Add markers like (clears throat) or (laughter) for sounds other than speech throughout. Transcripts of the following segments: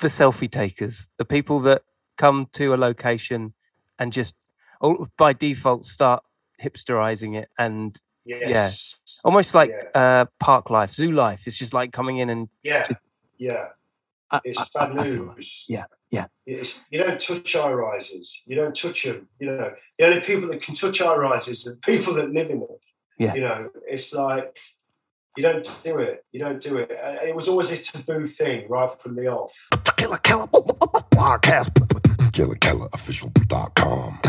the selfie takers, the people that come to a location and just by default start hipsterizing it and Yes. almost like Yeah. uh, park life, zoo life. It's just like coming in and Yeah. Just- Yeah. I, It's I- bad I- I like- news. yeah, yeah. It's, you don't touch high rises. You don't touch them. You know, the only people that can touch high rises are the people that live in them. Yeah. You know, it's like you don't do it. You don't do it. Uh, It was always a taboo thing right from the off. Killer Keller podcast. KillerKellerOfficial.com.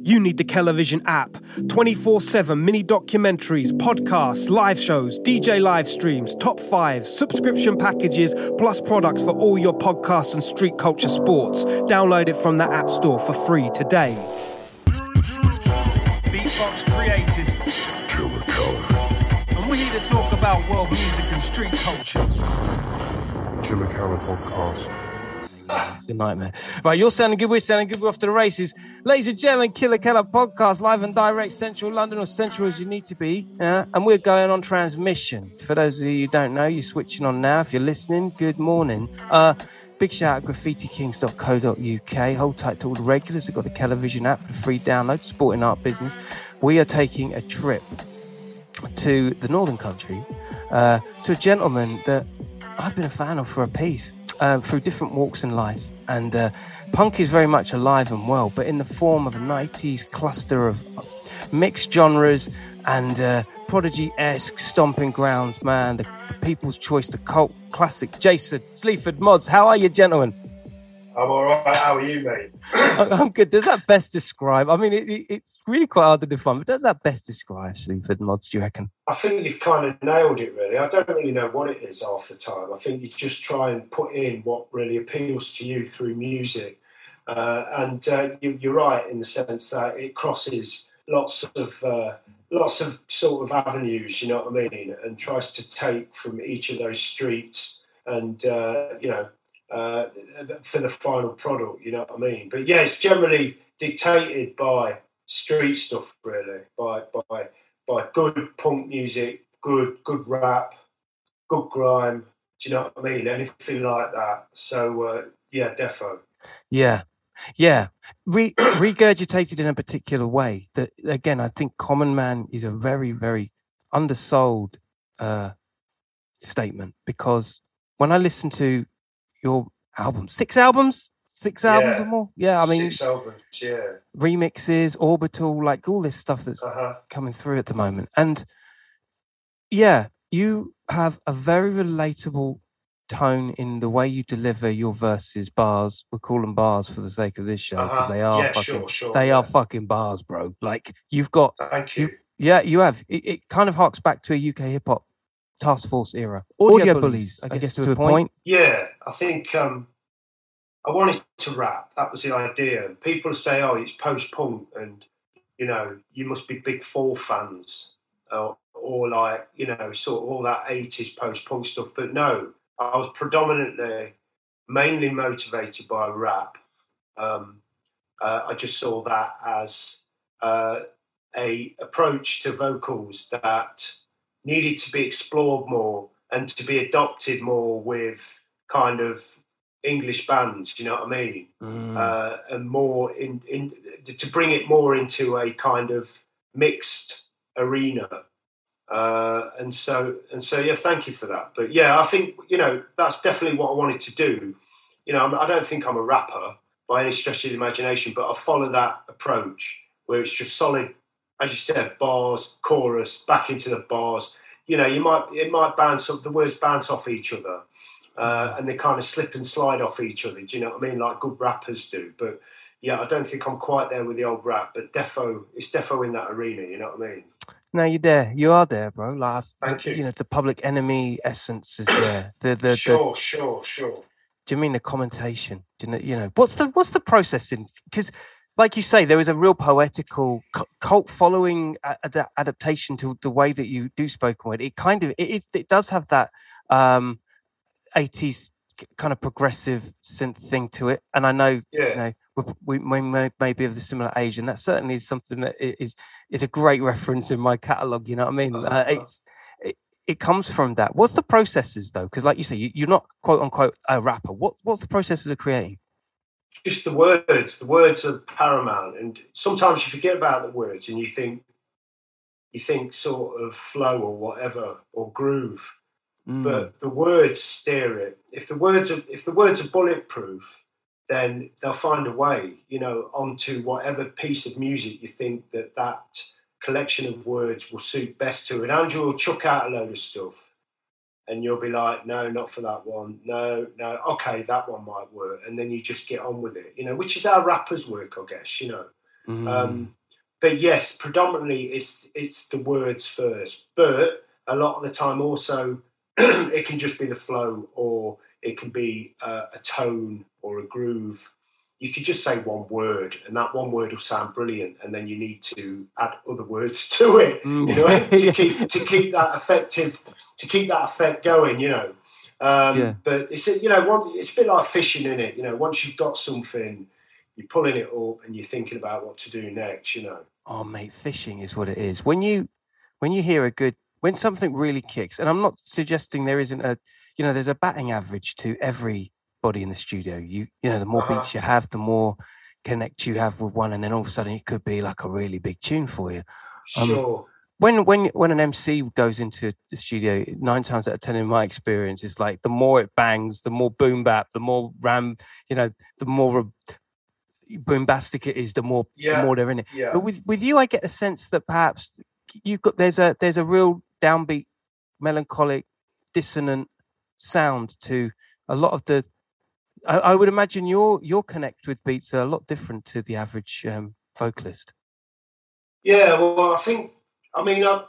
You need the Television app. 24 7 mini documentaries, podcasts, live shows, DJ live streams, top fives, subscription packages, plus products for all your podcasts and street culture sports. Download it from the App Store for free today. World music and street culture. Killer Keller podcast. It's a nightmare. Right, you're sounding good. We're sounding good. We're off to the races. Ladies and gentlemen, Killer Keller podcast, live and direct, central London or central as you need to be. Yeah, and we're going on transmission. For those of you who don't know, you're switching on now. If you're listening, good morning. Uh, big shout out graffitikings.co.uk. Hold tight to all the regulars. They've got the Television app, a free download, sporting art business. We are taking a trip to the Northern Country uh, to a gentleman that I've been a fan of for a piece uh, through different walks in life. And uh, punk is very much alive and well, but in the form of a 90s cluster of mixed genres and uh, prodigy esque stomping grounds, man. The, the people's choice, the cult classic. Jason Sleaford Mods, how are you, gentlemen? I'm all right. How are you, mate? I'm good. Does that best describe? I mean, it, it- it's really quite hard to define, but does that best describe Sleaford Mods, do you reckon? I think you've kind of nailed it, really. I don't really know what it is half the time. I think you just try and put in what really appeals to you through music. Uh, and uh, you, you're right in the sense that it crosses lots of uh, lots of sort of avenues. You know what I mean? And tries to take from each of those streets and uh, you know uh, for the final product. You know what I mean? But yeah, it's generally dictated by street stuff, really, by by by good punk music, good good rap, good grime. Do you know what I mean? Anything like that. So uh, yeah, defo. Yeah, yeah. Re- (coughs) regurgitated in a particular way. That again, I think Common Man is a very, very undersold uh, statement because when I listen to your album, six albums, six albums Yeah. or more. Yeah, I mean six albums. Yeah. remixes, orbital, like all this stuff that's Uh huh. coming through at the moment. And yeah, you have a very relatable tone in the way you deliver your verses, bars. We're calling bars for the sake of this show because Uh-huh. they are Yeah, fucking, sure, sure. they yeah. are fucking bars, bro. Like you've got, Thank you. yeah, you have. It, it kind of harks back to a UK hip hop task force era. Audio Bullys, I guess, to, a point. Yeah, I think um, I wanted to rap. That was the idea. People say, "Oh, it's post punk," and you know, you must be big four fans, or, or like you know, sort of all that '80s post punk stuff. But no, I was predominantly, mainly motivated by rap. Um, uh, I just saw that as uh, a approach to vocals that needed to be explored more and to be adopted more with kind of English bands. You know what I mean? Mm. uh, and more in, in to bring it more into a kind of mixed arena. Uh, and so and so yeah, thank you for that. But yeah, I think you know that's definitely what I wanted to do. You know, I'm- I don't think I'm a rapper by any stretch of the imagination, but I follow that approach where it's just solid, as you said, bars, chorus, back into the bars. You know, you might it might bounce off the words bounce off each other, uh, and they kind of slip and slide off each other. Do you know what I mean? Like good rappers do. But yeah, I don't think I'm quite there with the old rap. But defo, it's defo in that arena. You know what I mean? No, you're there. You are there, bro. Like, Thank you. You know, the public enemy essence is there. The the, the sure, sure, sure. do you mean the commentation? Do you know, you know what's the what's the process in? Because, like you say, there is a real poetical cult following a- ad- adaptation to the way that you do spoken word. It kind of it it does have that um, 80s k- kind of progressive synth thing to it, and I know Yeah. you know we, we may, may be of the similar age, and that certainly is something that is is a great reference in my catalogue. You know what I mean? Uh, Uh-huh. it's it, it comes from that. What's the processes though? Because like you say, you, you're not quote unquote a rapper. What what's the processes of creating? Just the words. The words are paramount, and sometimes you forget about the words, and you think you think sort of flow or whatever or groove, Mm. but the words steer it. If the words are if the words are bulletproof, then they'll find a way, you know, onto whatever piece of music you think that that collection of words will suit best to. And Andrew will chuck out a load of stuff, and you'll be like, no, not for that one. No, no, okay, that one might work, and then you just get on with it, you know, which is how rappers work, I guess, you know. Mm. Um, but yes, predominantly it's it's the words first. But a lot of the time, also, (clears throat) it can just be the flow, or it can be uh, a tone or a groove. You could just say one word, and that one word will sound brilliant, and then you need to add other words (laughs) to it, you know, (laughs) to keep to keep that effective, to keep that effect going, you know. Um, Yeah. But it's a- you know, one, it's a bit like fishing in it. You know, once you've got something, you're pulling it up and you're thinking about what to do next. You know. Oh, mate, fishing is what it is. When you when you hear a good when something really kicks, and I'm not suggesting there isn't a you know there's a batting average to everybody in the studio. You you know the more Uh-huh. beats you have, the more connect you have with one, and then all of a sudden it could be like a really big tune for you. Um, Sure. When when when an MC goes into the studio, nine times out of ten in my experience, it's like the more it bangs, the more boom bap, the more ram, you know, the more boombastic it is, the more Yeah. the more they're in it. yeah. But with with you, I get a sense that perhaps you've got there's a there's a real downbeat, melancholic, dissonant sound to a lot of the. I, I would imagine your your connect with beats are a lot different to the average um, vocalist. Yeah, well, I think, I mean, uh,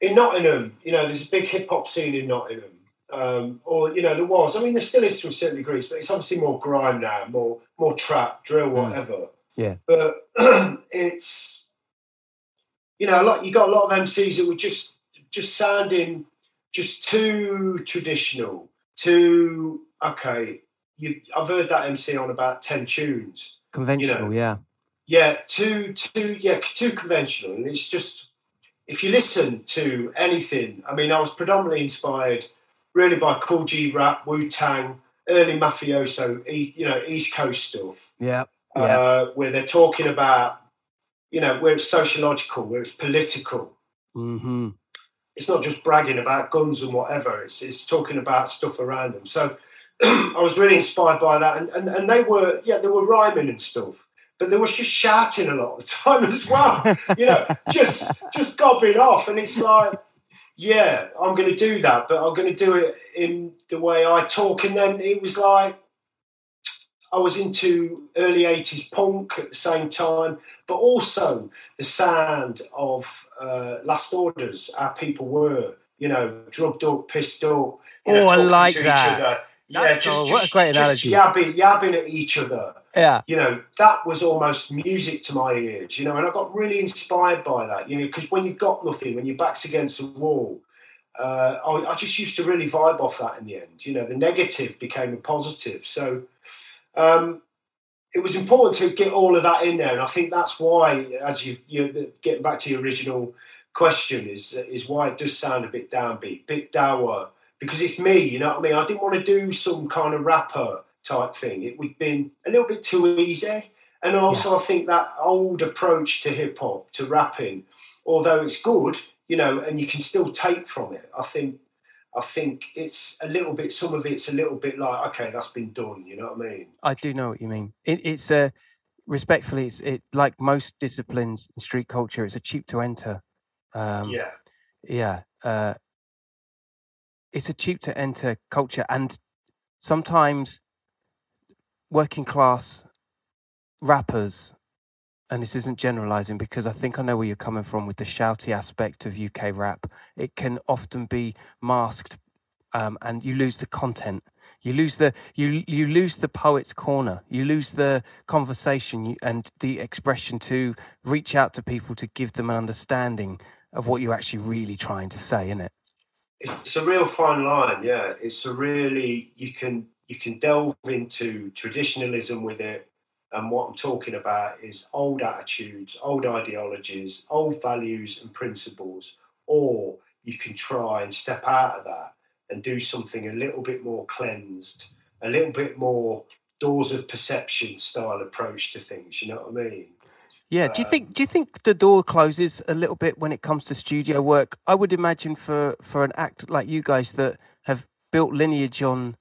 in Nottingham, you know, there's a big hip hop scene in Nottingham. Um, or, you know, there was. I mean, there still is to a certain degree, but it's obviously more grime now, more more trap, drill, whatever. Yeah. But (clears throat) it's, you know, a lot, you got a lot of MCs that were just just sounding just too traditional, too, okay, you, I've heard that MC on about 10 tunes Conventional, yeah. yeah, too too yeah too conventional, and it's just if you listen to anything. I mean, I was predominantly inspired really by Kool G Rap, Wu Tang, early mafioso, you know, East Coast stuff, Yeah. Yeah. uh, where they're talking about you know where it's sociological, where it's political. hmm It's not just bragging about guns and whatever. It's it's talking about stuff around them. So (clears throat) I was really inspired by that, and, and and they were yeah they were rhyming and stuff, but they was just shouting a lot of the (laughs) time as well. you know, just just gobbing off, and it's like yeah, I'm going to do that, but I'm going to do it in the way I talk. And then it was like I was into early 80s punk at the same time, but also the sound of uh, Last Orders, how people were, you know, drugged up, pissed up. you know, Oh, I like that. other. That's cool. What a great just analogy. yabbing, yabbing at each other Yeah. you know, that was almost music to my ears, you know, and I got really inspired by that, you know, because when you've got nothing, when your back's against the wall, uh, I, I just used to really vibe off that in the end. You know, the negative became a positive. So um, it was important to get all of that in there. And I think that's why, as you, you getting back to your original question, is, is why it does sound a bit downbeat, bit dour, because it's me, you know what I mean? I didn't want to do some kind of rapper type thing. It would have been a little bit too easy. And also, I think that old approach to hip hop, to rapping, although it's good, you know, and you can still take from it. I think, I think it's a little bit. Some of it's a little bit like, okay, that's been done. You know what I mean? I do know what you mean. It, it's a respectfully, it's it like most disciplines in street culture. It's a cheap to enter. Um, yeah, yeah. Uh, it's a cheap to enter culture, and sometimes working class rappers, and this isn't generalizing because I think I know where you're coming from with the shouty aspect of UK rap. It can often be masked, um, and you lose the content. You lose the you you lose the poet's corner. You lose the conversation and the expression to reach out to people to give them an understanding of what you're actually really trying to say, isn't it? It's a real fine line. Yeah, it's a really you can you can delve into traditionalism with it. And what I'm talking about is old attitudes, old ideologies, old values and principles, or you can try and step out of that and do something a little bit more cleansed, a little bit more doors of perception style approach to things. You know what I mean? Yeah. Do you uh, think? Do you think the door closes a little bit when it comes to studio work? I would imagine for for an act like you guys that have built lineage on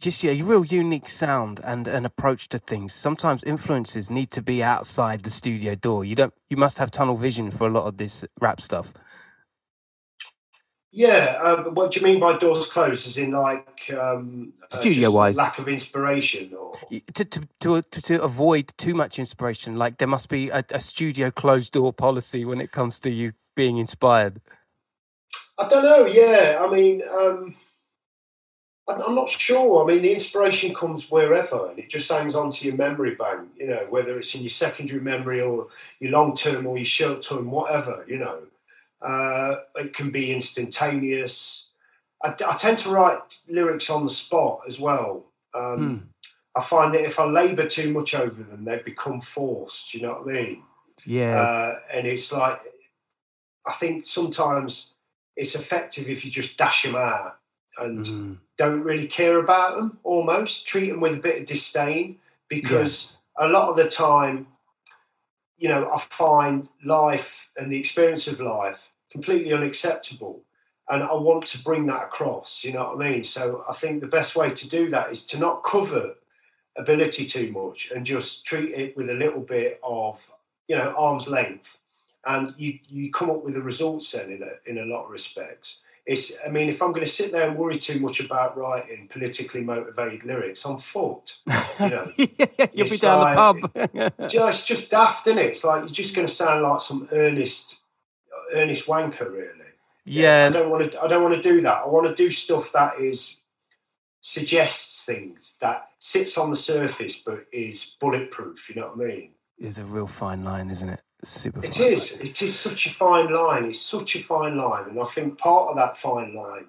just a real unique sound and an approach to things. Sometimes influences need to be outside the studio door. You don't. You must have tunnel vision for a lot of this rap stuff. Yeah. Um, what do you mean by doors closed? As in like um, uh, Studio-wise. lack of inspiration, or To, to to to avoid too much inspiration, like there must be a, a studio closed door policy when it comes to you being inspired. I don't know. Yeah, I mean, um, I'm, I'm not sure. I mean, the inspiration comes wherever, and it just hangs onto your memory bank. You know, whether it's in your secondary memory or your long term or your short term, whatever. You know, uh, it can be instantaneous. I, I tend to write lyrics on the spot as well. Um, I find that if I labour too much over them, they become forced. You know what I mean? Yeah. Uh, and it's like, I think sometimes it's effective if you just dash them out and Mm. don't really care about them almost, treat them with a bit of disdain because a lot of the time, you know, I find life and the experience of life completely unacceptable. And I want to bring that across, you know what I mean? So I think the best way to do that is to not cover ability too much and just treat it with a little bit of, you know, arm's length. And you, you come up with the results then in a, in a lot of respects. It's, I mean, if I'm going to sit there and worry too much about writing politically motivated lyrics, I'm fucked. You know, (laughs) You'll be down like- the pub. it's just daft, is it? It's like you're just going to sound like some earnest, earnest wanker, really. I yeah. don't want to. I don't want to do that. I want to do stuff that is suggests things that sits on the surface but is bulletproof. You know what I mean? It's a real fine line, isn't it? Super. It is. It is such a fine line. It's such a fine line, and I think part of that fine line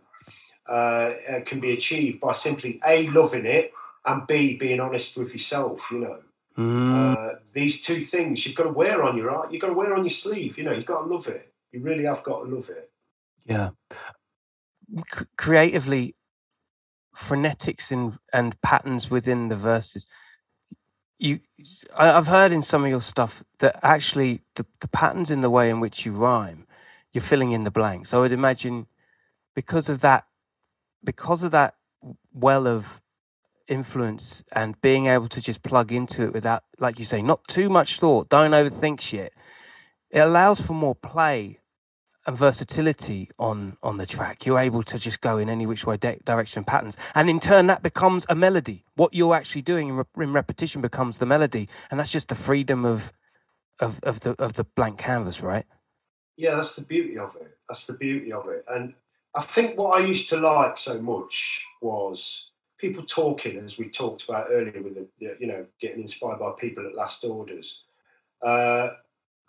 uh, uh, can be achieved by simply a loving it and b being honest with yourself. You know. Mm. uh, these two things you've got to wear on your art. You've got to wear on your sleeve. You know, you've got to love it. You really have got to love it. Yeah. C- creatively, phonetics and and patterns within the verses. You, I, I've heard in some of your stuff that actually the, the patterns in the way in which you rhyme, you're filling in the blanks. I would imagine because of that, because of that well of influence and being able to just plug into it without, like you say, not too much thought. Don't overthink shit. It allows for more play and versatility on on the track. You're able to just go in any which way di- direction patterns, and in turn that becomes a melody. What you're actually doing in, re- in repetition becomes the melody, and that's just the freedom of of of the of the blank canvas, right? yeah, that's the beauty of it. That's the beauty of it. And I think what I used to like so much was people talking, as we talked about earlier, with the- you know getting inspired by people at last orders. Uh,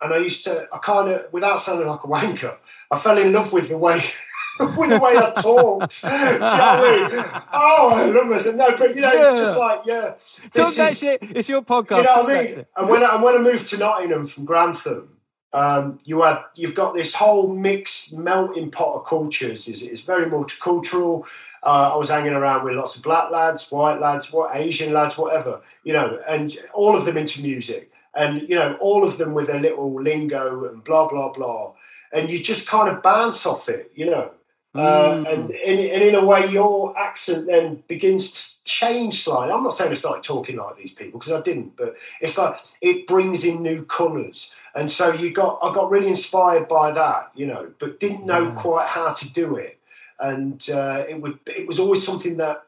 and I used to, I kind of, without sounding like a wanker, I fell in love with the way. (laughs) with the way I talked, Do you know what I mean? Oh, I love. No, but you know, it's just like, yeah, this is- It's your podcast. you know what I mean? And when I, and when I moved to Nottingham from Grantham, um, you had you've got this whole mixed melting pot of cultures. It's, it's very multicultural. Uh, I was hanging around with lots of black lads, white lads, what Asian lads, whatever, you know, and all of them into music, and you know, all of them with their little lingo and blah blah blah, and you just kind of bounce off it, you know. Uh, and, in, and in a way, your accent then begins to change slightly. I'm not saying it's like talking like these people because I didn't, but it's like it brings in new colours. And so you got, I got really inspired by that, you know, but didn't know quite how to do it. And uh, it would, it was always something that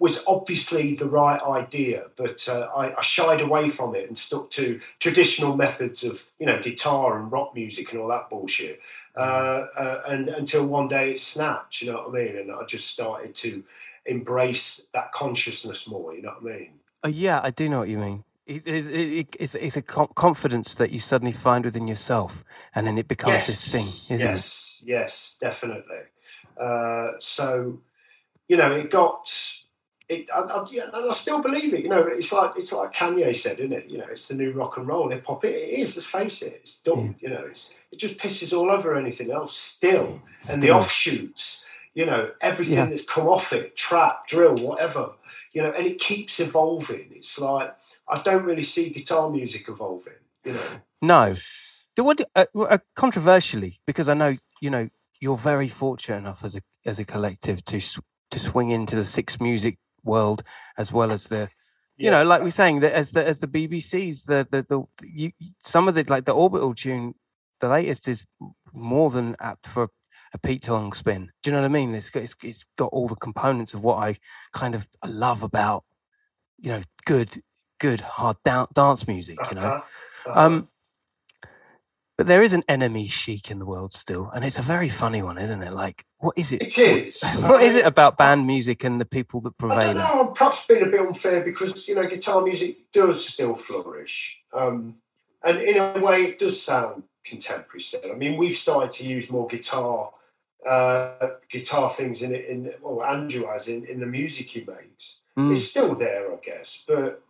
was obviously the right idea, but uh, I, I shied away from it and stuck to traditional methods of, you know, guitar and rock music and all that bullshit. Uh, uh, and until one day it snapped, you know what I mean? And I just started to embrace that consciousness more, you know what I mean? Uh, yeah, I do know what you mean. It, it, it, it's, it's a confidence that you suddenly find within yourself, and then it becomes this thing, isn't it? yes, yes, definitely. Uh, so, you know, it got it, I, I, yeah, and I still believe it. You know, it's like it's like Kanye said, isn't it? You know, it's the new rock and roll, hip hop. It, it is. Let's face it, it's done. You know, it's it just pisses all over anything else. Still, and the offshoots. You know, everything Yeah. that's come off it, trap, drill, whatever. You know, and it keeps evolving. It's like I don't really see guitar music evolving. You know, No. Do What, uh, uh, controversially, because I know you know you're very fortunate enough as a as a collective to to swing into the six music world as well as the you Yeah. know like we're saying that as the as the BBC's the the the you, some of the like the orbital tune the latest is more than apt for a Pete Tong spin. Do you know what I mean? It's got, it's, it's got all the components of what I kind of love about you know good good hard down, dance music. You know. Uh-huh. Uh-huh. Um, but there is an enemy chic in the world still, and it's a very funny one, isn't it? Like, what is it? It is. What (laughs) is it about band music and the people that I don't prevail? know. I'm perhaps being a bit unfair because you know guitar music does still flourish, um, and in a way, it does sound contemporary still. I mean, we've started to use more guitar, uh, guitar things in it. In well, Andrew has in, in the music he makes. Mm. It's still there, I guess, but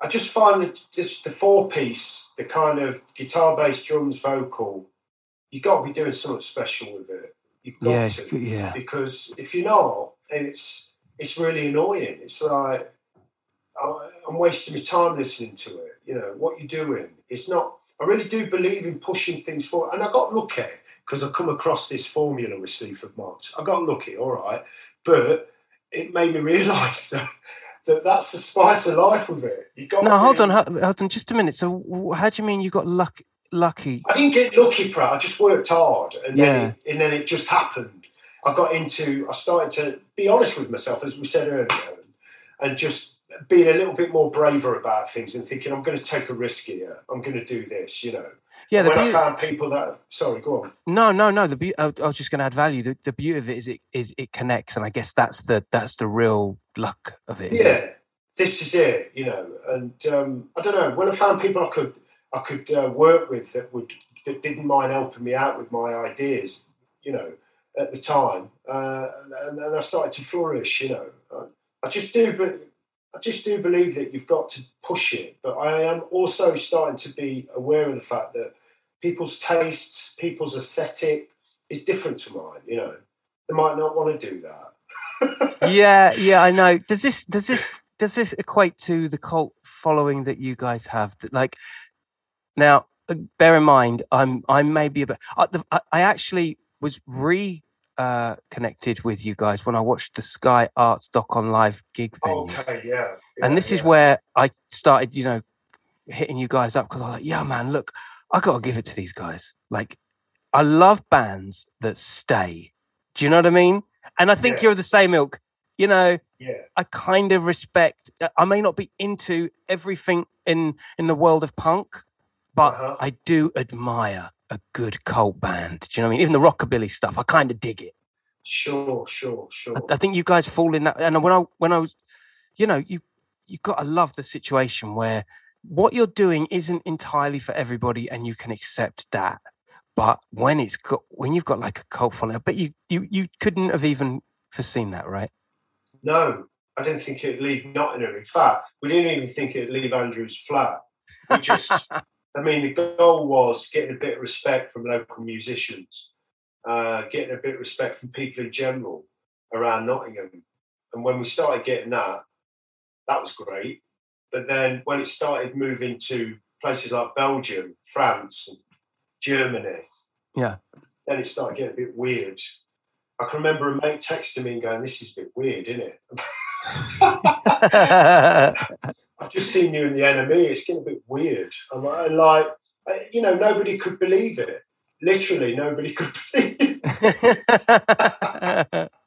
I just find that just the four piece, the kind of guitar, bass, drums, vocal, you got to be doing something special with it. You've got Yeah, to yeah. because if you're not, it's it's really annoying. It's like I- I'm wasting my time listening to it. You know what you're doing. It's not. I really do believe in pushing things forward, and I got lucky because I come across this formula with Sleaford Mods. I got lucky, all right, but it made me (laughs) realise that, that that's the (laughs) spice of life with it. You got No, hold on, hold hold on, just a minute. So, how do you mean you got luck, lucky? I didn't get lucky, Pratt. I just worked hard, and Yeah. then it, and then it just happened. I got into. I started to be honest with myself, as we said earlier, and just being a little bit more braver about things and thinking, I'm going to take a risk here. I'm going to do this. You know. Yeah, the when I found people that. Sorry, go on. no, no, no. The be- I, I was just going to add value. The, the beauty of it is it is it connects, and I guess that's the that's the real luck of it. isn't it? Yeah, this is it. You know, and um, I don't know. When I found people I could I could uh, work with that would that didn't mind helping me out with my ideas, you know, at the time, uh, and, and I started to flourish. You know, I, I just do, but I just do believe that you've got to push it. But I am also starting to be aware of the fact that people's tastes, people's aesthetic is different to mine. You know, they might not want to do that. (laughs) yeah, yeah, I know. Does this does this does this equate to the cult following that you guys have? Like now, uh, bear in mind, I'm I'm maybe a bit. I, I actually was re uh, connected with you guys when I watched the Sky Arts Doc on Live gig venues, Okay, yeah. and yeah, this is where I started, you know, hitting you guys up because I was like, yeah, man, look, I got to give it to these guys. Like, I love bands that stay. Do you know what I mean? And I think Yeah. you're the same ilk. You know, yeah. I kind of respect. I may not be into everything in in the world of punk, but Uh-huh. I do admire a good cult band. Do you know what I mean? Even the rockabilly stuff, I kind of dig it. Sure, sure, sure. I, I think you guys fall in that. And when I when I was, you know, you you got to love the situation where what you're doing isn't entirely for everybody, and you can accept that. But when it's got when you've got like a cult following, I bet you you you couldn't have even foreseen that, right? No, I didn't think it'd leave Nottingham. In fact, we didn't even think it'd leave Andrews flat. We just, (laughs) I mean, the goal was getting a bit of respect from local musicians, uh, getting a bit of respect from people in general around Nottingham. And when we started getting that, that was great. But then when it started moving to places like Belgium, France, and Germany, Yeah. then it started getting a bit weird. I can remember a mate texting me and going, "This is a bit weird, isn't it?" (laughs) (laughs) I've just seen you in the NME. It's getting a bit weird. I'm like, you know, nobody could believe it. Literally, nobody (laughs) could believe. It. (laughs)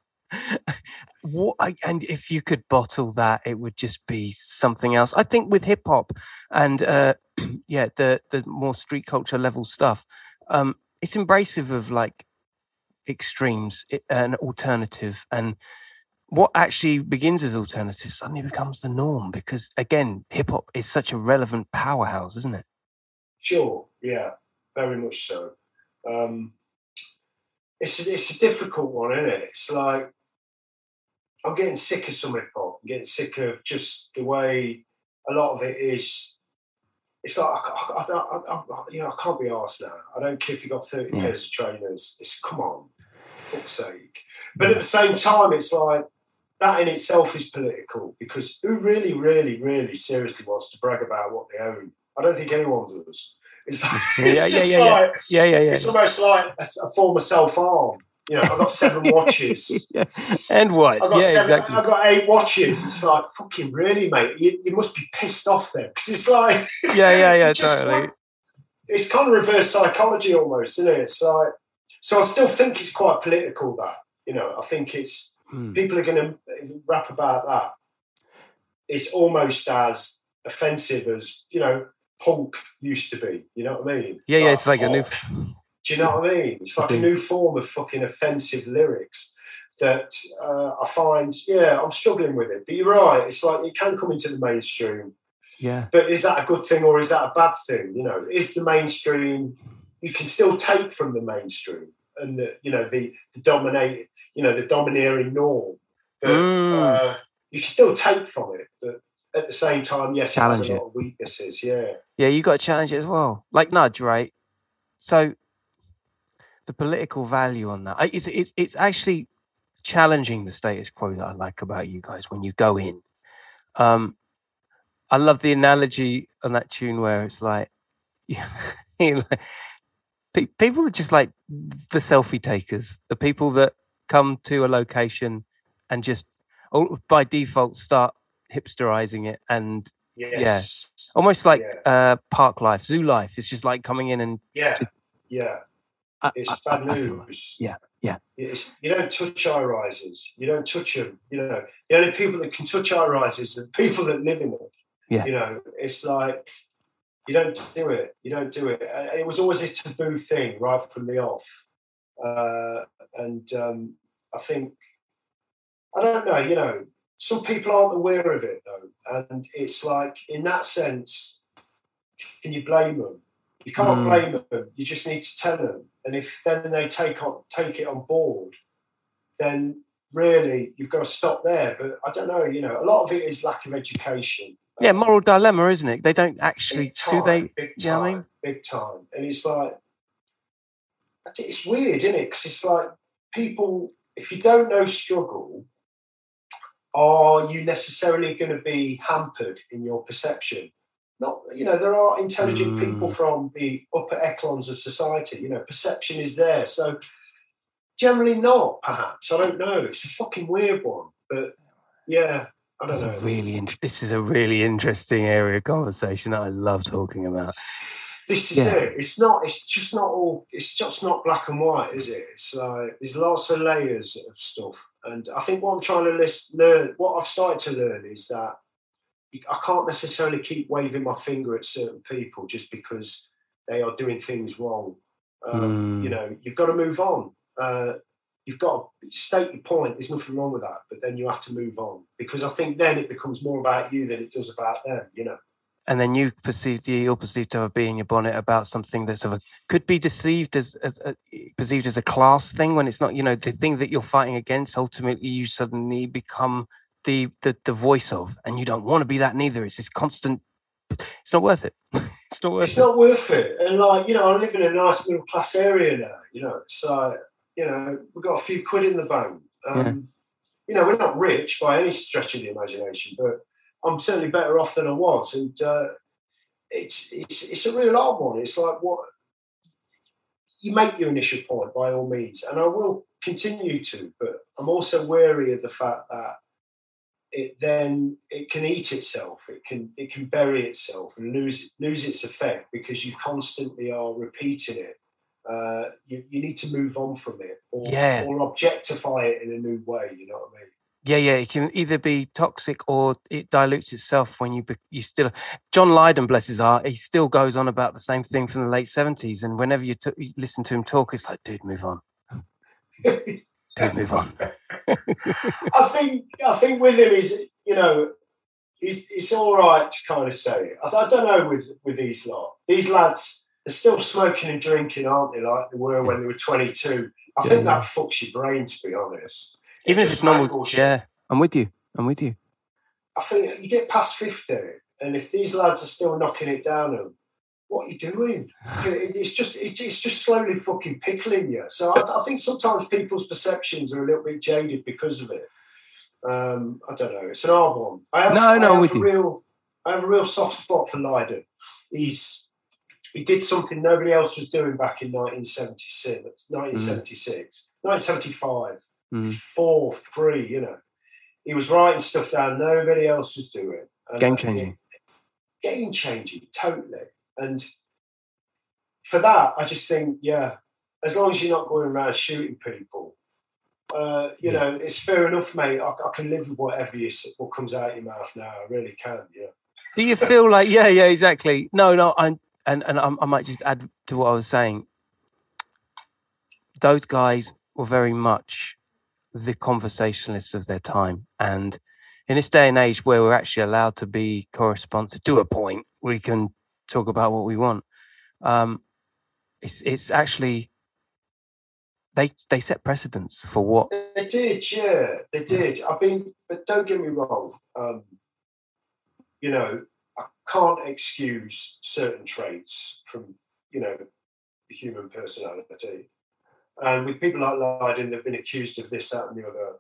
and if you could bottle that it would just be something else i think with hip hop and uh (clears throat) yeah the the more street culture level stuff um it's embracive of like extremes and alternative and what actually begins as alternative suddenly becomes the norm because again hip hop is such a relevant powerhouse isn't it Sure, yeah, very much so. Um, it's it's a difficult one, isn't it? It's like I'm getting sick of some hip hop. I'm getting sick of just the way a lot of it is. It's like I, I, I, I you know I can't be asked now. I don't care if you got thirty Yeah. pairs of trainers. It's come on, for fuck's sake. But at the same time, it's like that in itself is political because who really, really, really seriously wants to brag about what they own? I don't think anyone does. It's, like, it's yeah, yeah, yeah. like Yeah, yeah, yeah. it's almost like a, a form of self harm. You know, I've got seven (laughs) watches. yeah. And what? I've got Yeah, seven, exactly. I've got eight watches. It's like fucking really, mate. You, you must be pissed off then because it's like (laughs) Yeah, yeah, yeah, (laughs) totally. want- it's kind of reverse psychology almost, isn't it? It's like so. I still think it's quite political. That you know, I think it's Mm. people are going to rap about that. It's almost as offensive as you know punk used to be. You know what I mean? Yeah, yeah, it's like a new- Do you know what I mean? It's like a Mm. new form of fucking offensive lyrics that uh, I find. Yeah, I'm struggling with it. But you're right. It's like it can come into the mainstream. Yeah. But is that a good thing or is that a bad thing? You know, is the mainstream? You can still take from the mainstream and the you know the the dominate you know the domineering norm. But, Mm. uh, you can still take from it, but at the same time, yes, it has a lot of weaknesses. Yeah, Yeah, you got to challenge it as well. Like nudge, right? So the political value on that it's it's it's actually challenging the status quo that I like about you guys when you go in. Um, I love the analogy on that tune where it's like, (laughs) you know, people are just like the selfie takers, the people that come to a location and just oh, by default start hipsterizing it and yes, almost like Yeah. uh, park life, zoo life. It's just like coming in and yeah, Just- yeah. It's bad I- I like- news. yeah, yeah. It's, you don't touch high rises. You don't touch them. You know, the only people that can touch high rises are the people that live in them. Yeah. You know, it's like you don't do it. You don't do it. Uh, It was always a taboo thing right from the off, uh, and um, I think I don't know. You know, some people aren't aware of it though, and it's like in that sense, can you blame them? You can't Mm. blame them. You just need to tell them, and if then they take on take it on board, then really you've got to stop there. But I don't know. You know, a lot of it is lack of education. yeah, moral dilemma, isn't it? They don't actually Big do they? Big time, Yeah, I mean- big time. And it's like, it's weird, isn't it? Because it's like people, if you don't know struggle, are you necessarily going to be hampered in your perception? Not, you know, there are intelligent people Mm. from the upper echelons of society. You know, perception is there. So generally not, perhaps. I don't know. It's a fucking weird one, but yeah, I don't know. really int- this is a really interesting area of conversation that I love talking about. This is Yeah. it. It's not. It's just not all. It's just not black and white, is it? It's like there's lots of layers of stuff, and I think what I'm trying to list, learn, what I've started to learn is that I can't necessarily keep waving my finger at certain people just because they are doing things wrong. Um, Mm. You know, you've got to move on. Uh, you've got to state your point. There's nothing wrong with that, but then you have to move on because I think then it becomes more about you than it does about them. You know. And then you perceive you're perceived to have a bee in your bonnet about something that's of a could be deceived as, as a, perceived as a class thing when it's not. You know, the thing that you're fighting against. Ultimately, you suddenly become the the, the voice of, and you don't want to be that neither. It's this constant. It's not worth it. (laughs) it's not worth it's it. not worth it. And like, you know, I live in a nice middle class area now, you know, so, you know, we've got a few quid in the bank. Um, Yeah. You know, we're not rich by any stretch of the imagination, but I'm certainly better off than I was. And uh, it's, it's, it's a real hard one. It's like what you make your initial point by all means, and I will continue to, but I'm also wary of the fact that it then it can eat itself it can it can bury itself and lose lose its effect because you constantly are repeating it uh, you, you need to move on from it or, Yeah. or objectify it in a new way you know what i mean Yeah, yeah, it can either be toxic or it dilutes itself when you you still. John Lydon, bless his heart, he still goes on about the same thing from the late seventies, and whenever you, t- you listen to him talk, it's like, dude, move on, (laughs) dude, move on. (laughs) i think i think with him is you know it's, it's all right to kind of say it. I, I don't know with with these lot these lads they're still smoking and drinking aren't they like they were when they were 22 i Yeah. think that fucks your brain to be honest Even if it's normal, you. yeah, I'm with you. I'm with you. I think you get past 50, and if these lads are still knocking it down, them, what are you doing? (laughs) It's just it's, just slowly fucking pickling you. So I, I, think sometimes people's perceptions are a little bit jaded because of it. Um, I don't know. It's an hard one. I have, no, no, I with a you. real, I have a real soft spot for Lydon. He's he did something nobody else was doing back in 1976, 1976, mm. 1975, mm. four, three, you know. He was writing stuff down nobody else was doing. Game changing. Game changing, totally. And for that, I just think, yeah, as long as you're not going around shooting people, uh, you yeah. know, it's fair enough, mate. I, I, can live with whatever you what comes out of your mouth now. I really can. Yeah. Do you feel like, yeah, yeah, exactly. No, no, I and and I, I might just add to what I was saying. Those guys were very much the conversationalists of their time, and in this day and age where we're actually allowed to be co-responsive to a point, we can talk about what we want. Um, it's it's actually they they set precedents for what they did. Yeah, they did. I mean, but don't get me wrong. Um, you know, I can't excuse certain traits from you know the human personality. And with people like Lydon, they've been accused of this, that, and the other,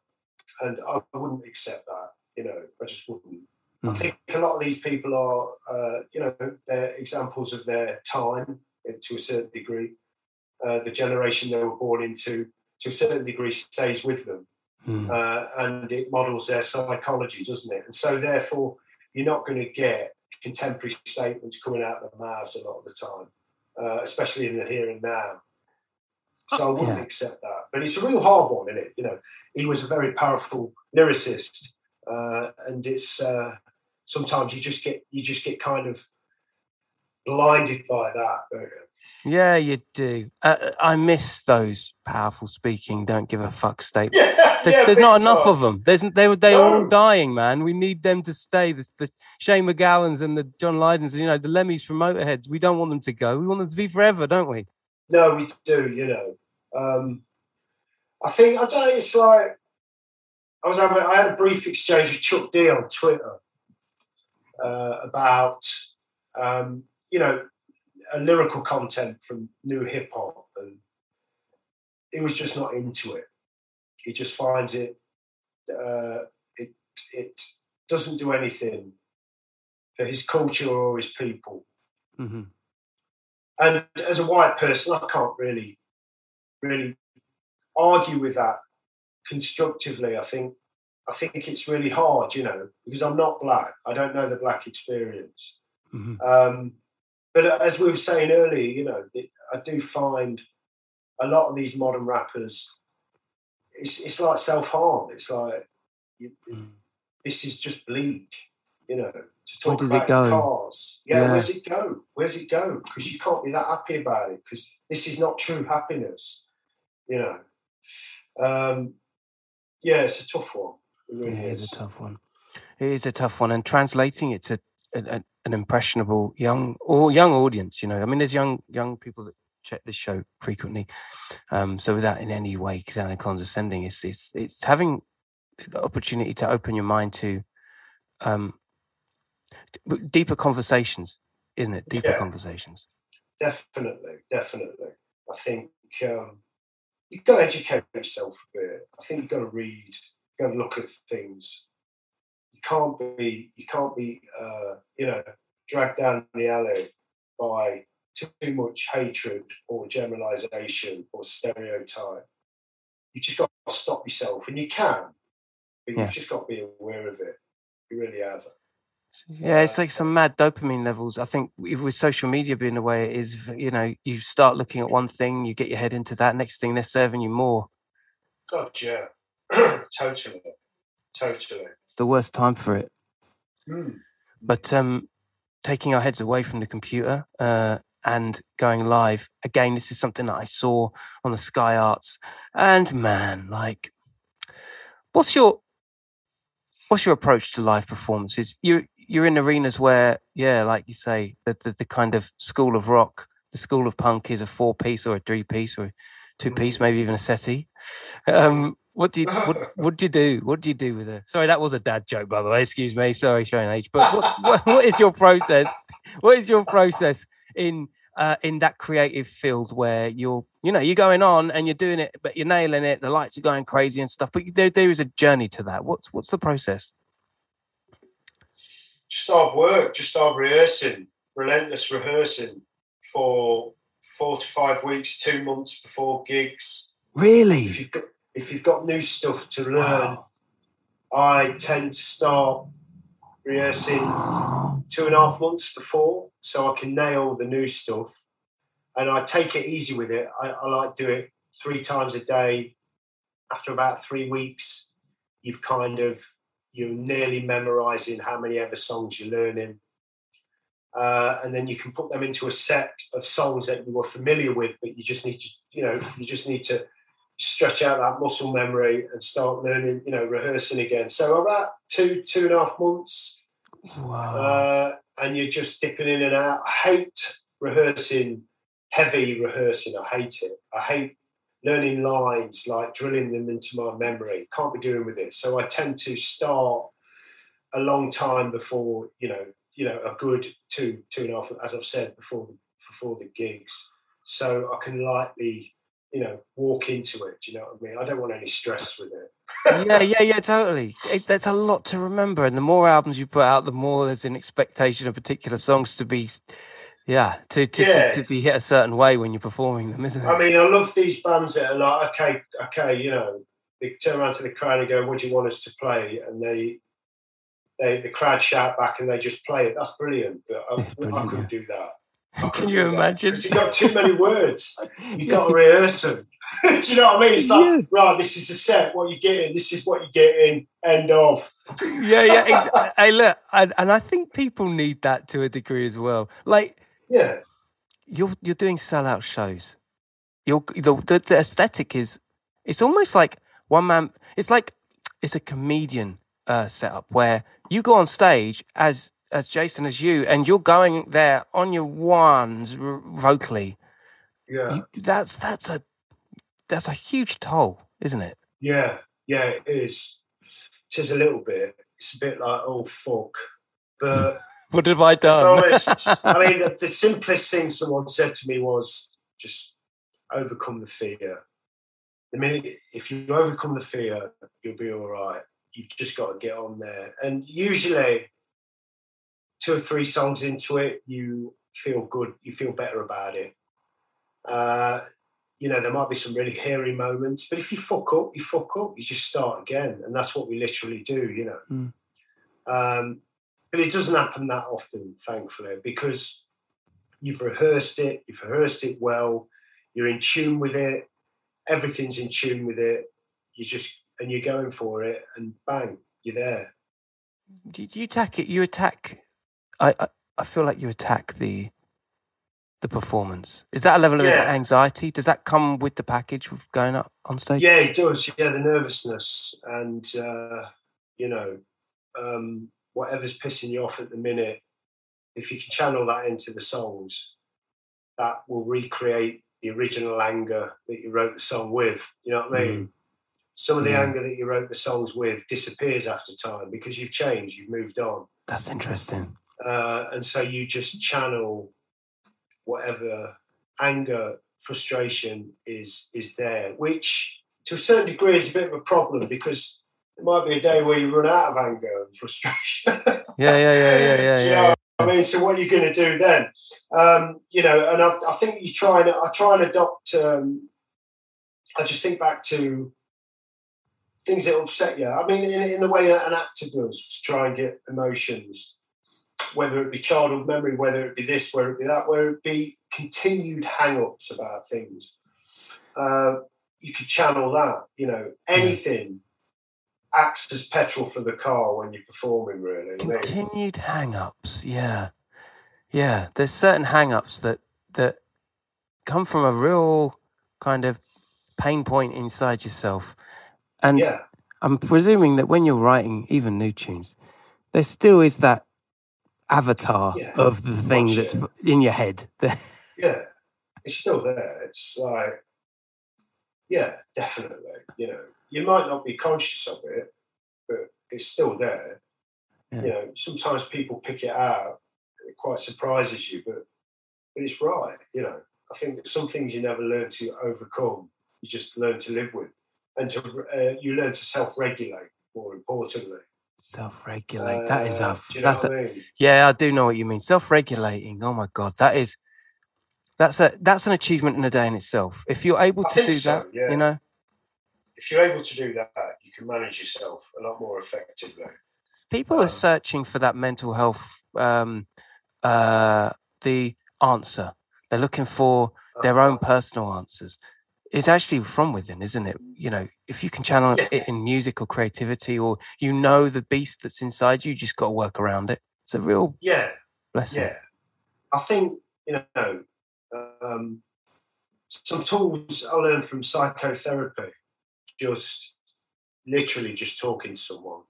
and I wouldn't accept that. You know, I just wouldn't. Mm. I think a lot of these people are, uh, you know, they're examples of their time uh, to a certain degree. Uh, the generation they were born into, to a certain degree, stays with them. Mm. Uh, and it models their psychology, doesn't it? And so, therefore, you're not going to get contemporary statements coming out of their mouths a lot of the time, uh, especially in the here and now. So I wouldn't yeah. accept that. But it's a real hard one, isn't it? You know, he was a very powerful lyricist, uh, and it's uh, sometimes you just get you just get kind of blinded by that. Yeah, you do. Uh, I miss those powerful speaking, don't give a fuck statements. (laughs) Yeah, there's, yeah, there's not enough of them. There's they they no. all dying, man. We need them to stay. The, the Shane MacGowan's and the John Lydons, you know, the Lemmys from Motorheads. We don't want them to go. We want them to be forever, don't we? No, we do. You know, um, I think I don't. know, It's like I was having. I had a brief exchange with Chuck D on Twitter uh, about um, you know a lyrical content from new hip hop, and he was just not into it. He just finds it uh, it it doesn't do anything for his culture or his people. Mm-hmm. And as a white person, I can't really really argue with that constructively. I think I think it's really hard, you know, because I'm not black. I don't know the black experience. Mm-hmm. Um, but as we were saying earlier, you know, I do find a lot of these modern rappers, it's it's like self harm. It's like you, mm. this is just bleak, you know. To talk does about it go? cars, yeah, yeah. Where's it go? Where's it go? Because you can't be that happy about it. Because this is not true happiness, you know. Um, yeah, it's a tough one. It, really it is. is a tough one. It is a tough one, and translating it to an, an impressionable young or young audience. You know, I mean, there's young young people that check this show frequently. Um, so without in any way sounding condescending, it's it's it's having the opportunity to open your mind to um, deeper conversations, isn't it? Deeper yeah, conversations. Definitely, definitely. I think um, you've got to educate yourself a bit. I think you've got to read, you've got to look at things You can't be you can't be uh, you know dragged down the alley by too much hatred or generalization or stereotype. You just got to stop yourself, and you can, but yeah. you've just got to be aware of it. You really have. Yeah, it's like some mad dopamine levels. I think with social media being the way it is, you know, you start looking at one thing, you get your head into that. Next thing, they're serving you more. God, yeah, (clears throat) totally, totally the worst time for it. Mm. But um, taking our heads away from the computer uh, and going live again, this is something that I saw on the Sky Arts, and man, like, what's your what's your approach to live performances? You you're in arenas where, yeah, like you say, the, the, the kind of school of rock, the school of punk is a four piece or a three piece or a two piece, hmm. maybe even a settee. (laughs) Um, What do you what (laughs) what do you do? What do you do with it? Sorry, that was a dad joke, by the way. Excuse me. Sorry, showing age. But what, (laughs) what, what is your process? What is your process in uh, in that creative field where you're you know you're going on and you're doing it, but you're nailing it. The lights are going crazy and stuff. But there there is a journey to that. What's what's the process? Just hard work. Just start rehearsing. Relentless rehearsing for four to five weeks, two months before gigs. Really? If you've got if you've got new stuff to learn, Wow. I tend to start rehearsing two and a half months before, so I can nail the new stuff. And I take it easy with it. I, I like do it three times a day. After about three weeks, you've kind of you're nearly memorizing how many ever songs you're learning. Uh, and then you can put them into a set of songs that you were familiar with, but you just need to, you know, you just need to stretch out that muscle memory and start learning, you know, rehearsing again. So about two, two and a half months, Wow. uh, and you're just dipping in and out. I hate rehearsing, heavy rehearsing. I hate it. I hate learning lines, like drilling them into my memory. Can't be doing with it. So I tend to start a long time before, you know, you know, a good two, two and a half, as I've said before, before the gigs. So I can lightly, you know, walk into it. Do you know what I mean? I don't want any stress with it. yeah, yeah, yeah, totally. It, there's a lot to remember, and the more albums you put out, the more there's an expectation of particular songs to be, yeah, to to, Yeah. to, to be hit a certain way when you're performing them, isn't it? I mean, I love these bands that are like, okay, okay, you know, they turn around to the crowd and go, "What do you want us to play?" And they, they, the crowd shout back and they just play it. That's brilliant, but I, It's I couldn't do that. I Can you imagine? You've got too many words. (laughs) You've got to rehearse them. (laughs) do you know what I mean? It's like, Yeah. right, this is the set. What you getting? This is what you're getting. End of. yeah, yeah. Ex- (laughs) hey, look, and, and I think people need that to a degree as well. Like Yeah, you're you're doing sellout shows. You're the, the the aesthetic is it's almost like one man. It's like it's a comedian uh, setup where you go on stage as as Jason as you, and you're going there on your ones r- vocally. yeah, You, that's that's a that's a huge toll, isn't it? yeah, yeah. It is. It is a little bit. It's a bit like, oh fuck, but. What have I done? honest. (laughs) I mean, the, the simplest thing someone said to me was just overcome the fear. The minute, if you overcome the fear, you'll be all right. You've just got to get on there. And usually, two or three songs into it, you feel good. You feel better about it. Uh, you know, there might be some really hairy moments, but if you fuck up, you fuck up. You just start again, and that's what we literally do. You know. Mm. Um, but it doesn't happen that often, thankfully, because you've rehearsed it, you've rehearsed it well, you're in tune with it, everything's in tune with it. You just and you're going for it, and bang, you're there. Do you attack it? You attack. I, I I feel like you attack the the performance. Is that a level of Yeah. anxiety? Does that come with the package of going up on stage? Yeah, it does. Yeah, the nervousness and uh, you know um, whatever's pissing you off at the minute. If you can channel that into the songs, that will recreate the original anger that you wrote the song with. You know what I mean? Some of the Yeah. anger that you wrote the songs with disappears after time because you've changed, you've moved on, That's interesting. uh, and so you just channel whatever anger, frustration is is there, which to a certain degree is a bit of a problem because there might be a day where you run out of anger and frustration. (laughs) Yeah, yeah, yeah, yeah, yeah, you yeah. know yeah. I mean, so what are you going to do then? Um, you know, and I, I think you try and I try and adopt. Um, I just think back to things that upset you. I mean, in, in the way that an actor does to try and get emotions, whether it be childhood memory, whether it be this, whether it be that, whether it be continued hang-ups about things. Uh, you could channel that. You know, anything acts as petrol for the car when you're performing. Really, Continued hang-ups. Yeah, yeah. There's certain hang-ups that that come from a real kind of pain point inside yourself, and yeah. I'm presuming that when you're writing even new tunes, there still is that avatar Yeah, of the thing watch that's it. in your head. (laughs) yeah, it's still there. It's like, yeah, definitely. You know, you might not be conscious of it, but it's still there. Yeah. You know, sometimes people pick it out. It quite surprises you, but but it's right. You know, I think that some things you never learn to overcome. You just learn to live with, and to uh, you learn to self-regulate. More importantly, Self-regulate. that is Uh, a do you know that's a I mean? yeah. I do know what you mean. Self-regulating. Oh my god, that is that's a that's an achievement in a day in itself. If you're able to do so, that, yeah. you know, If you're able to do that, you can manage yourself a lot more effectively. people Um, are searching for that mental health um uh the answer they're looking for their own personal answers it's actually from within isn't it you know if you can channel Yeah. it in music or creativity or you know the beast that's inside you you just got to work around it it's a real Yeah, blessing yeah. I think you know um, some tools I learned from psychotherapy. Just literally just talking to someone,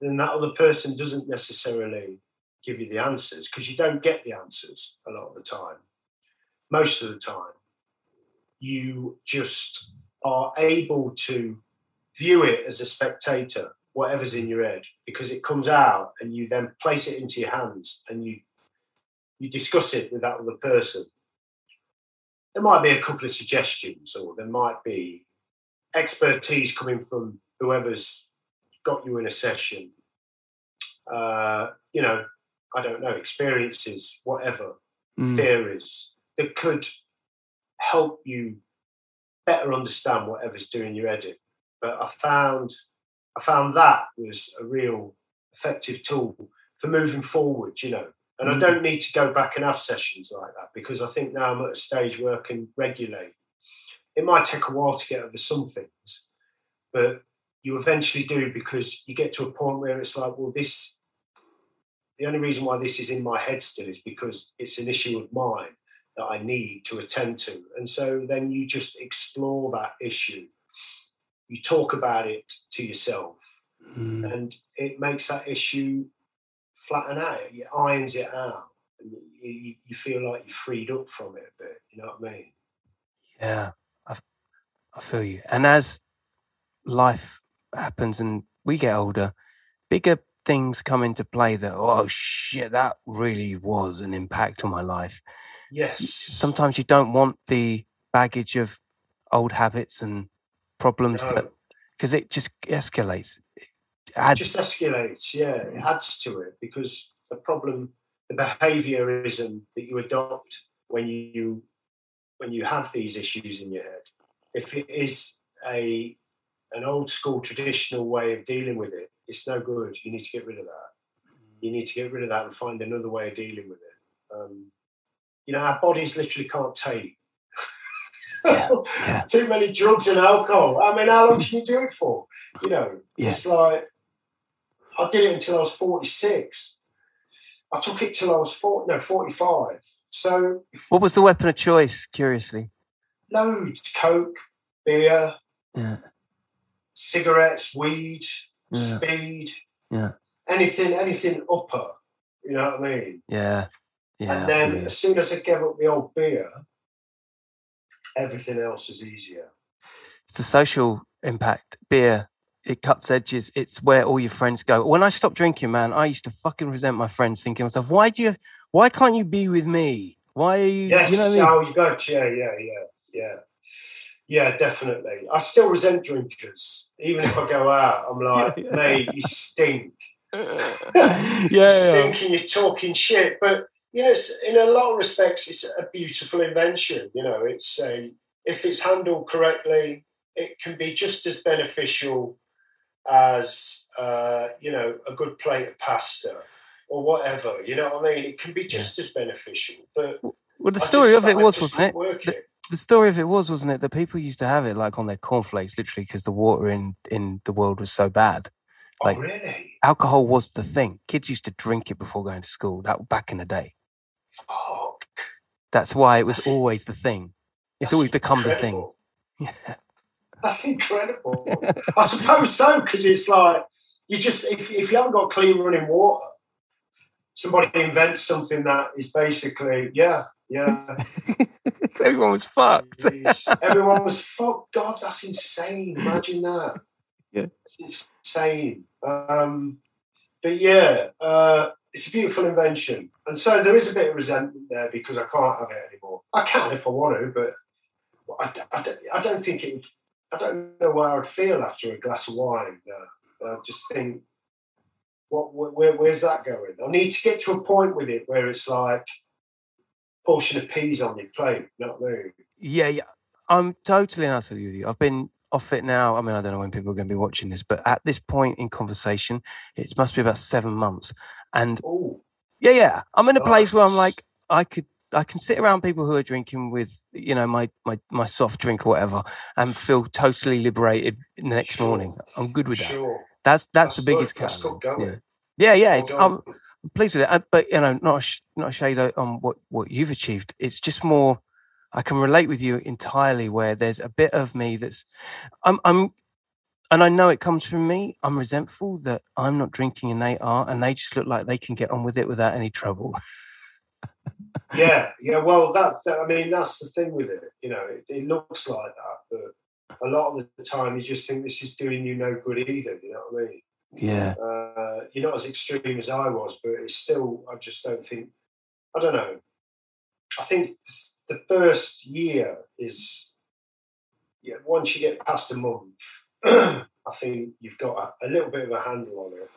then that other person doesn't necessarily give you the answers because you don't get the answers a lot of the time. Most of the time, you just are able to view it as a spectator, whatever's in your head, because it comes out and you then place it into your hands and you you discuss it with that other person. There might be a couple of suggestions, or there might be expertise coming from whoever's got you in a session. Uh, you know, I don't know, experiences, whatever, Mm. theories that could help you better understand whatever's doing your edit. But I found I found that was a real effective tool for moving forward, you know. And I Mm. don't need to go back and have sessions like that because I think now I'm at a stage where I can regulate. It might take a while to get over some things, but you eventually do because you get to a point where it's like, well, this the only reason why this is in my head still is because it's an issue of mine that I need to attend to. And so then you just explore that issue. You talk about it to yourself, Mm. and it makes that issue flatten out. It irons it out. And you, you, you feel like you're freed up from it a bit. You know what I mean? Yeah, I, feel you. And as life happens and we get older, bigger things come into play that, oh shit, that really was an impact on my life. Yes. Sometimes you don't want the baggage of old habits and problems No. that, because it just escalates. It it just escalates. Yeah, it adds to it because the problem, the behaviourism that you adopt when you when you have these issues in your head, if it is a an old school traditional way of dealing with it, it's no good. You need to get rid of that. You need to get rid of that and find another way of dealing with it. Um, you know, our bodies literally can't take yeah. (laughs) too many drugs and alcohol. I mean, how long can you do it for? You know, it's like I did it until I was 46. I took it till I was 40, no, 45. So What was the weapon of choice, curiously? Loads, coke, beer, Yeah. cigarettes, weed, Yeah. speed, Yeah. anything, anything upper. You know what I mean? Yeah. Yeah. and then as soon as I gave up the old beer, everything else is easier. it's the social impact. Beer, it cuts edges. It's where all your friends go. When I stopped drinking, man, I used to fucking resent my friends, thinking to myself, why do you, why can't you be with me? Why are you, Yes, you know what I mean? oh, you got yeah, yeah, yeah, yeah, yeah, definitely. I still resent drinkers, even if I go out. I'm (laughs) like, Yeah, yeah. mate, you stink. (laughs) yeah, yeah. stink and you're talking shit. But you know, it's, in a lot of respects, it's a beautiful invention. You know, it's a if it's handled correctly, it can be just as beneficial as uh, you know a good plate of pasta or whatever. You know what I mean? It can be just as beneficial. But Well, the story just- of it I was, wasn't it? couldn't work The- it. The story of it was, wasn't it, that people used to have it like on their cornflakes, literally, because the water in in the world was so bad. Oh, like- oh, really? Alcohol was the thing. Kids used to drink it before going to school. That back in the day. Fuck. That's why it was That's- always the thing. It's always become the thing. (laughs) That's incredible. (laughs) I suppose so, because it's like you just if, if you haven't got clean running water, somebody invents something that is basically yeah, Yeah. (laughs) Everyone was fucked. (laughs) Everyone was fucked. God, that's insane. Imagine that. Yeah. It's insane. Um, but yeah, uh, it's a beautiful invention. And so there is a bit of resentment there because I can't have it anymore. I can if I want to, but I don't think it, I don't know where I'd feel after a glass of wine. Uh, I just think, what, where, where's that going? I need to get to a point with it where it's like portion of peas on your plate. You know what I mean? Yeah, yeah. I'm totally honest with you. I've been off it now. I mean, I don't know when people are going to be watching this, but at this point in conversation, it must be about seven months. And Oh, yeah, yeah, I'm in a place where I'm like, I could, I can sit around people who are drinking with, you know, my my my soft drink or whatever, and feel totally liberated the next Sure. morning. I'm good with that. sure. That's that's, That's the biggest. That's catalyst. Yeah. Yeah, yeah. It's. I'm, I'm pleased with it, Uh, but you know, not a not a shade on what what you've achieved. It's just more. I can relate with you entirely. Where there's a bit of me that's, I'm I'm, and I know it comes from me. I'm resentful that I'm not drinking and they are, and they just look like they can get on with it without any trouble. (laughs) yeah, yeah. Well, that, that- I mean, that's the thing with it. You know, it, it looks like that, but a lot of the time you just think this is doing you no good either. You know what I mean? Yeah, Uh, you're not as extreme as I was, but it's still. I just don't think. I don't know. I think the first year is. Yeah, once you get past a month, (clears throat) I think you've got a, a little bit of a handle on it.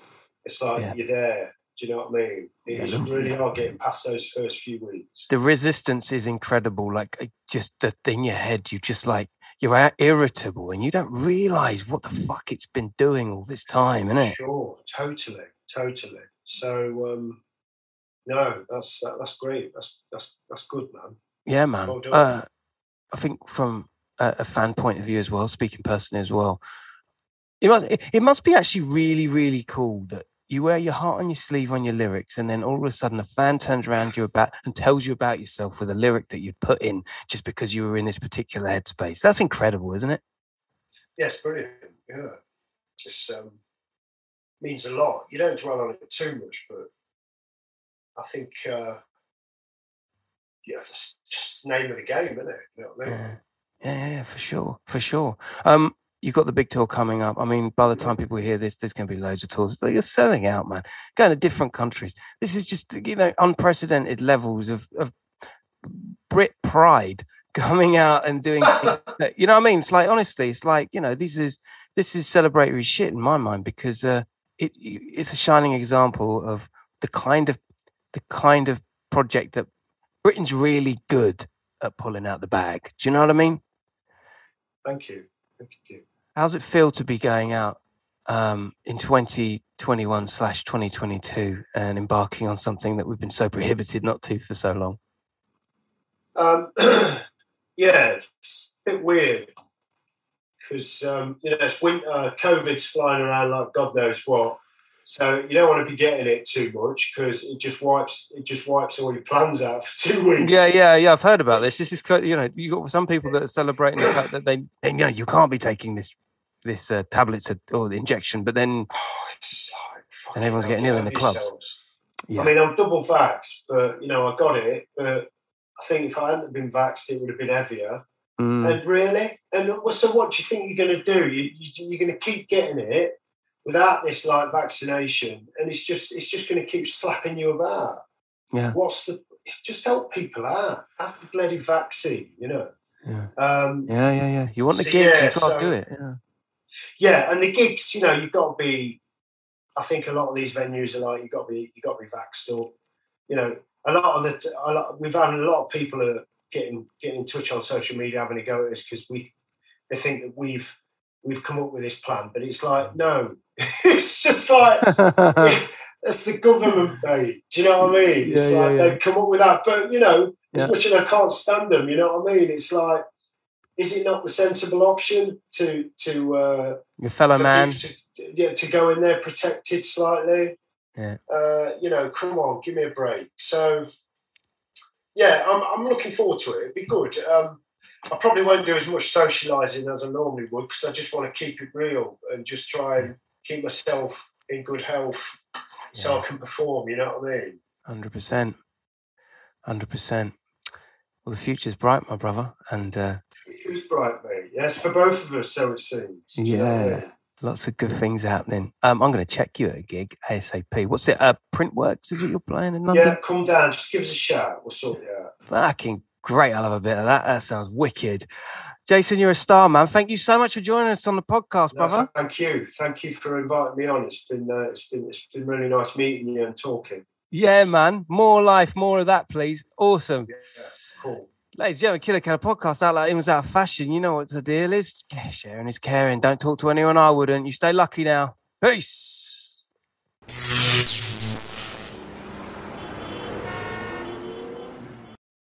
It's like Yeah. you're there. Do you know what I mean? It's look- really hard getting past those first few weeks. the resistance is incredible. Like just the thing in your head, you just like you're out- irritable, and you don't realize what the fuck it's been doing all this time, innit? Sure, totally, totally. So um, no, that's that, that's great. That's that's that's good, man. Yeah, man. Well uh, I think from a, a fan point of view as well, speaking personally as well, it must it, it must be actually really really cool that you wear your heart on your sleeve on your lyrics, and then all of a sudden a fan turns around you about and tells you about yourself with a lyric that you'd put in just because you were in this particular headspace. That's incredible, isn't it? Yes, brilliant. Yeah, it's um, means a lot. You don't dwell on it too much, but I think uh, yeah, that's just the name of the game, isn't it? You know I mean? Yeah, yeah, yeah, yeah, for sure, for sure. Um, you got the big tour coming up. I mean, by the time people hear this, there's going to be loads of tours. You're selling out, man. Going to different countries. This is just you know unprecedented levels of of Brit pride (laughs) coming out and doing. (laughs) that- you know what I mean? It's like honestly, it's like you know this is this is celebratory shit in my mind because uh, it it's a shining example of the kind of the kind of project that Britain's really good at pulling out the bag. Do you know what I mean? Thank you, thank you. How's it feel to be going out um, in 2021 slash 2022 and embarking on something that we've been so prohibited not to for so long? Um, (clears throat) yeah, it's a bit weird because um, you know it's winter, COVID's flying around like God knows what. So you don't want to be getting it too much because it just wipes it just wipes all your plans out for (laughs) two weeks. Yeah, yeah, yeah. I've heard about this. This is you know you got some people that are celebrating the fact that they, they you know you can't be taking this this uh, tablets or- the injection, but then Oh, And everyone's getting ill in the clubs. yeah, I mean, I'm double vaxxed, but you know I got it. But I think if I hadn't been vaxxed, it would have been heavier. Mm, And really, and what- so what do you think you're going to do? You, you, you're going to keep getting it without this like vaccination, and it's just it's just going to keep slapping you about. Yeah. What's the? Just help people out. Have the bloody vaccine, you know. yeah, Um, yeah, yeah, yeah. You want the So, gigs, yeah, you can't so- do it. Yeah. Yeah, and the gigs, you know, you've got to be. I think a lot of these venues are like you've got to be you've got to be vaxxed up. You know, a lot of the a lot, we've had a lot of people are getting getting in touch on social media having a go at this because we they think that we've we've come up with this plan, but it's like no, (laughs) it's just like (laughs) it's the government, mate. Do you know what I mean? It's Yeah, yeah, like yeah. they've come up with that, but you know, as Yeah. much as I can't stand them, you know what I mean? It's like, is it not the sensible option to to uh, Your fellow man. to, yeah, to go in there protected slightly? Yeah. Uh, you know, come on, give me a break. So, yeah, I'm I'm looking forward to it. It'd be good. Um, I probably won't do as much socialising as I normally would because I just want to keep it real and just try and keep myself in good health so I can perform. You know what I mean? Hundred percent, hundred percent. Well, the future's bright, my brother, and uh, Future's bright, mate. Yes, for both of us, so it seems. Do you know what I yeah, lots of good things happening. Um, I'm going to check you at a gig ASAP. What's it? Uh, Printworks is it you're playing in London? Yeah, come down. Just give us a shout. We'll sort you out. Fucking great. I love a bit of that. That sounds wicked. Jason, you're a star, man. Thank you so much for joining us on the podcast, No, brother. thank you. Thank you for inviting me on. It's been uh, it's been it's been really nice meeting you and talking. Yeah, man. More life, more of that, please. Awesome. Yeah, cool. Ladies and gentlemen, Killer Keller podcast out like it was out of fashion. You know what the deal is. Sharing is caring. Don't talk to anyone I wouldn't. You stay lucky now. Peace.